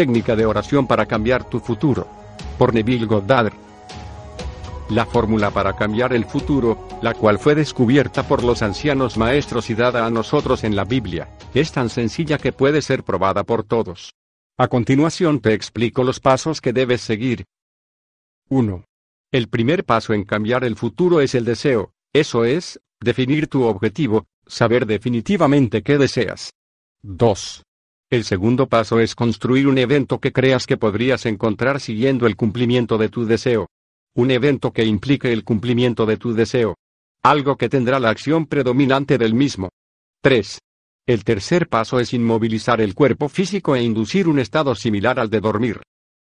técnica de oración para cambiar tu futuro. Por Neville Goddard. La fórmula para cambiar el futuro, la cual fue descubierta por los ancianos maestros y dada a nosotros en la Biblia, es tan sencilla que puede ser probada por todos. A continuación te explico los pasos que debes seguir. 1. El primer paso en cambiar el futuro es el deseo, eso es, definir tu objetivo, saber definitivamente qué deseas. 2. El segundo paso es construir un evento que creas que podrías encontrar siguiendo el cumplimiento de tu deseo. Un evento que implique el cumplimiento de tu deseo. Algo que tendrá la acción predominante del mismo. 3. El tercer paso es inmovilizar el cuerpo físico e inducir un estado similar al de dormir.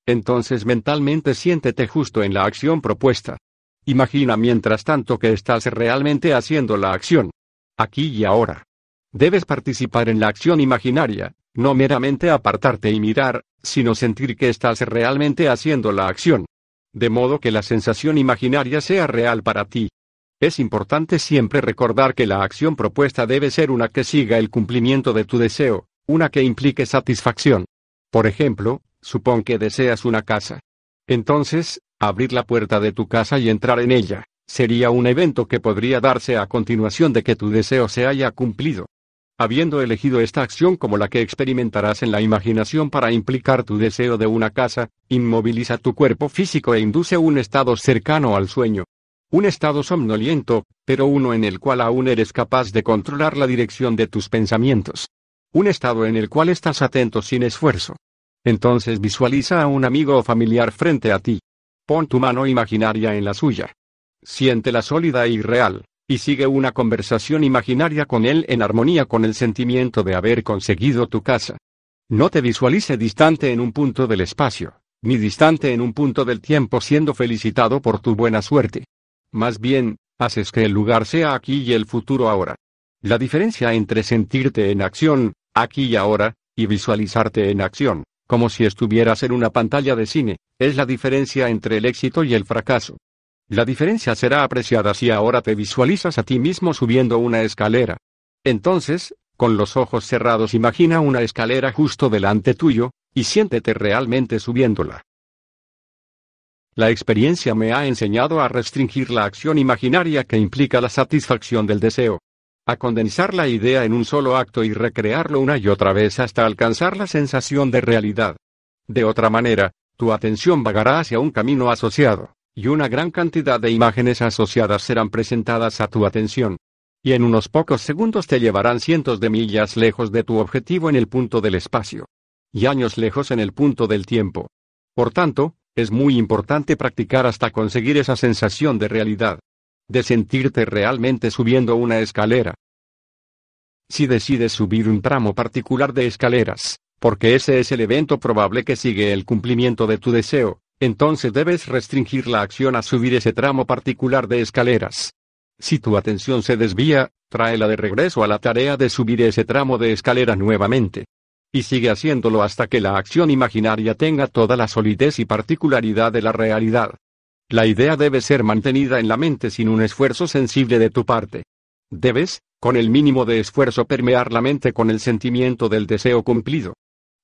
Entonces mentalmente siéntete justo en la acción propuesta. Imagina mientras tanto que estás realmente haciendo la acción. Aquí y ahora. Debes participar en la acción imaginaria, no meramente apartarte y mirar, sino sentir que estás realmente haciendo la acción. De modo que la sensación imaginaria sea real para ti. Es importante siempre recordar que la acción propuesta debe ser una que siga el cumplimiento de tu deseo, una que implique satisfacción. Por ejemplo, supón que deseas una casa. Entonces, abrir la puerta de tu casa y entrar en ella, sería un evento que podría darse a continuación de que tu deseo se haya cumplido. Habiendo elegido esta acción como la que experimentarás en la imaginación para implicar tu deseo de una casa, inmoviliza tu cuerpo físico e induce un estado cercano al sueño. Un estado somnoliento, pero uno en el cual aún eres capaz de controlar la dirección de tus pensamientos. Un estado en el cual estás atento sin esfuerzo. Entonces visualiza a un amigo o familiar frente a ti. Pon tu mano imaginaria en la suya. Siéntela sólida y real y sigue una conversación imaginaria con él en armonía con el sentimiento de haber conseguido tu casa. No te visualice distante en un punto del espacio, ni distante en un punto del tiempo siendo felicitado por tu buena suerte. Más bien, haces que el lugar sea aquí y el futuro ahora. La diferencia entre sentirte en acción, aquí y ahora, y visualizarte en acción, como si estuvieras en una pantalla de cine, es la diferencia entre el éxito y el fracaso. La diferencia será apreciada si ahora te visualizas a ti mismo subiendo una escalera. Entonces, con los ojos cerrados imagina una escalera justo delante tuyo, y siéntete realmente subiéndola. La experiencia me ha enseñado a restringir la acción imaginaria que implica la satisfacción del deseo. A condensar la idea en un solo acto y recrearlo una y otra vez hasta alcanzar la sensación de realidad. De otra manera, tu atención vagará hacia un camino asociado y una gran cantidad de imágenes asociadas serán presentadas a tu atención. Y en unos pocos segundos te llevarán cientos de millas lejos de tu objetivo en el punto del espacio. Y años lejos en el punto del tiempo. Por tanto, es muy importante practicar hasta conseguir esa sensación de realidad. De sentirte realmente subiendo una escalera. Si decides subir un tramo particular de escaleras, porque ese es el evento probable que sigue el cumplimiento de tu deseo, entonces debes restringir la acción a subir ese tramo particular de escaleras. Si tu atención se desvía, tráela de regreso a la tarea de subir ese tramo de escalera nuevamente. Y sigue haciéndolo hasta que la acción imaginaria tenga toda la solidez y particularidad de la realidad. La idea debe ser mantenida en la mente sin un esfuerzo sensible de tu parte. Debes, con el mínimo de esfuerzo, permear la mente con el sentimiento del deseo cumplido.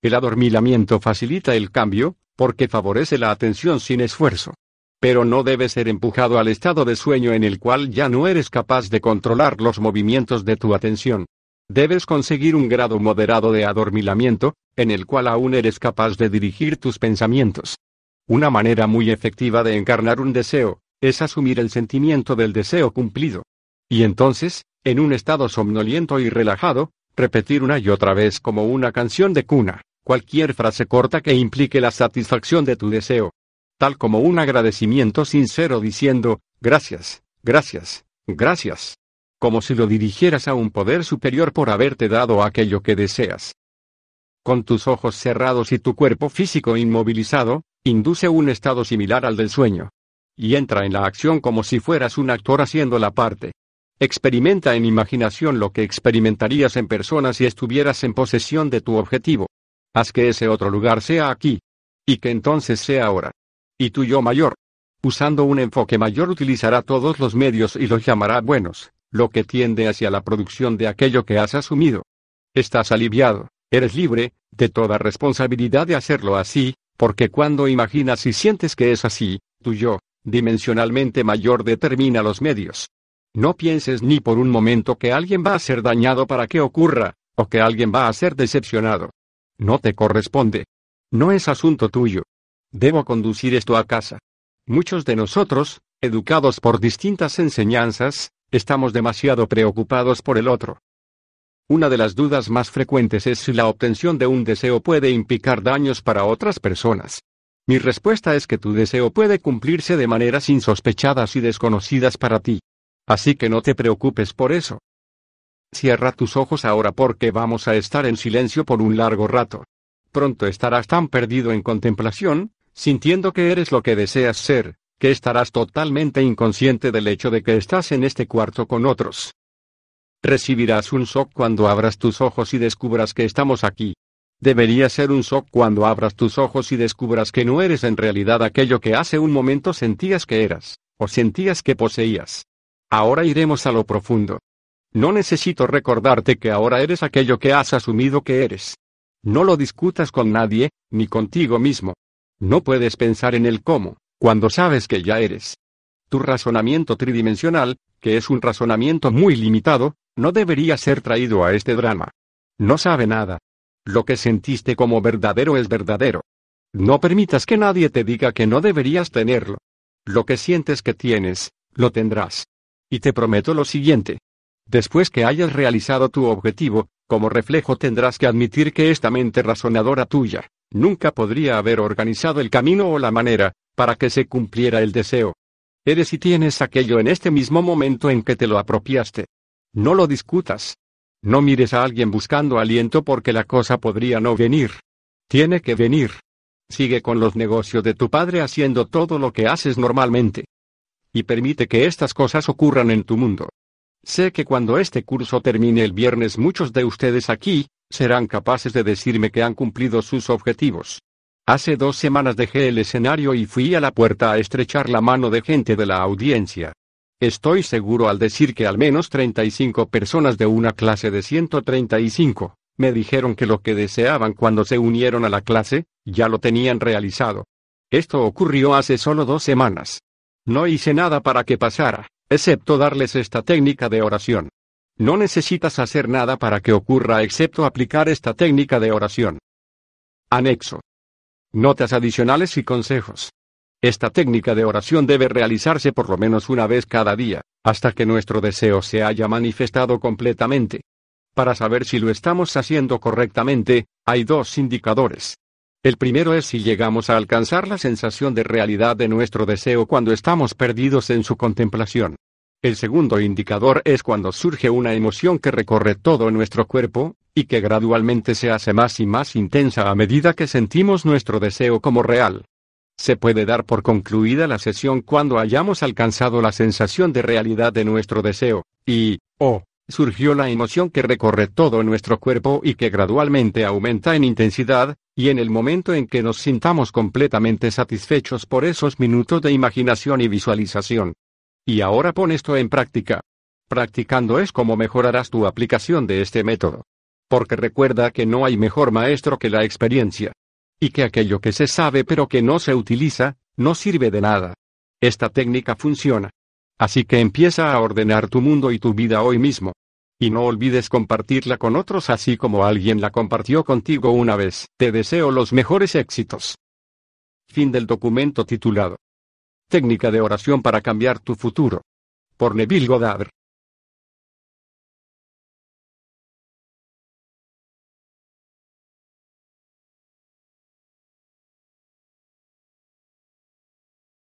El adormilamiento facilita el cambio, porque favorece la atención sin esfuerzo. Pero no debe ser empujado al estado de sueño en el cual ya no eres capaz de controlar los movimientos de tu atención. Debes conseguir un grado moderado de adormilamiento, en el cual aún eres capaz de dirigir tus pensamientos. Una manera muy efectiva de encarnar un deseo, es asumir el sentimiento del deseo cumplido. Y entonces, en un estado somnoliento y relajado, repetir una y otra vez como una canción de cuna. Cualquier frase corta que implique la satisfacción de tu deseo. Tal como un agradecimiento sincero diciendo, gracias, gracias, gracias. Como si lo dirigieras a un poder superior por haberte dado aquello que deseas. Con tus ojos cerrados y tu cuerpo físico inmovilizado, induce un estado similar al del sueño. Y entra en la acción como si fueras un actor haciendo la parte. Experimenta en imaginación lo que experimentarías en persona si estuvieras en posesión de tu objetivo. Haz que ese otro lugar sea aquí. Y que entonces sea ahora. Y tu yo mayor. Usando un enfoque mayor utilizará todos los medios y los llamará buenos, lo que tiende hacia la producción de aquello que has asumido. Estás aliviado, Eres libre, de toda responsabilidad de hacerlo así, porque cuando imaginas y sientes que es así, tu yo, dimensionalmente mayor determina los medios. No pienses ni por un momento que alguien va a ser dañado para que ocurra, o que alguien va a ser decepcionado. No te corresponde. No es asunto tuyo. Debo conducir esto a casa. Muchos de nosotros, educados por distintas enseñanzas, estamos demasiado preocupados por el otro. Una de las dudas más frecuentes es si la obtención de un deseo puede implicar daños para otras personas. Mi respuesta es que tu deseo puede cumplirse de maneras insospechadas y desconocidas para ti. Así que no te preocupes por eso. Cierra tus ojos ahora porque vamos a estar en silencio por un largo rato. Pronto estarás tan perdido en contemplación, sintiendo que eres lo que deseas ser, que estarás totalmente inconsciente del hecho de que estás en este cuarto con otros. Recibirás un shock cuando abras tus ojos y descubras que estamos aquí. Debería ser un shock cuando abras tus ojos y descubras que no eres en realidad aquello que hace un momento sentías que eras, o sentías que poseías. Ahora iremos a lo profundo. No necesito recordarte que ahora eres aquello que has asumido que eres. No lo discutas con nadie, ni contigo mismo. No puedes pensar en el cómo, cuando sabes que ya eres. Tu razonamiento tridimensional, que es un razonamiento muy limitado, no debería ser traído a este drama. No sabe nada. Lo que sentiste como verdadero es verdadero. No permitas que nadie te diga que no deberías tenerlo. Lo que sientes que tienes, lo tendrás. Y te prometo lo siguiente. Después que hayas realizado tu objetivo, como reflejo tendrás que admitir que esta mente razonadora tuya, nunca podría haber organizado el camino o la manera, para que se cumpliera el deseo. Eres y tienes aquello en este mismo momento en que te lo apropiaste. No lo discutas. No mires a alguien buscando aliento porque la cosa podría no venir. Tiene que venir. Sigue con los negocios de tu padre haciendo todo lo que haces normalmente y permite que estas cosas ocurran en tu mundo. Sé que cuando este curso termine el viernes muchos de ustedes aquí, serán capaces de decirme que han cumplido sus objetivos. Hace dos semanas dejé el escenario y fui a la puerta a estrechar la mano de gente de la audiencia. Estoy seguro al decir que al menos 35 personas de una clase de 135, me dijeron que lo que deseaban cuando se unieron a la clase, ya lo tenían realizado. Esto ocurrió hace solo dos semanas. No hice nada para que pasara, excepto darles esta técnica de oración. No necesitas hacer nada para que ocurra excepto aplicar esta técnica de oración. Anexo. Notas adicionales y consejos. Esta técnica de oración debe realizarse por lo menos una vez cada día, hasta que nuestro deseo se haya manifestado completamente. Para saber si lo estamos haciendo correctamente, hay dos indicadores. El primero es si llegamos a alcanzar la sensación de realidad de nuestro deseo cuando estamos perdidos en su contemplación. El segundo indicador es cuando surge una emoción que recorre todo nuestro cuerpo, y que gradualmente se hace más y más intensa a medida que sentimos nuestro deseo como real. Se puede dar por concluida la sesión cuando hayamos alcanzado la sensación de realidad de nuestro deseo, y, oh, surgió la emoción que recorre todo nuestro cuerpo y que gradualmente aumenta en intensidad, y en el momento en que nos sintamos completamente satisfechos por esos minutos de imaginación y visualización. Y ahora pon esto en práctica. Practicando es como mejorarás tu aplicación de este método. Porque recuerda que no hay mejor maestro que la experiencia. Y que aquello que se sabe pero que no se utiliza, no sirve de nada. Esta técnica funciona. Así que empieza a ordenar tu mundo y tu vida hoy mismo. Y no olvides compartirla con otros así como alguien la compartió contigo una vez. Te deseo los mejores éxitos. Fin del documento titulado Técnica de oración para cambiar tu futuro. Por Neville Goddard.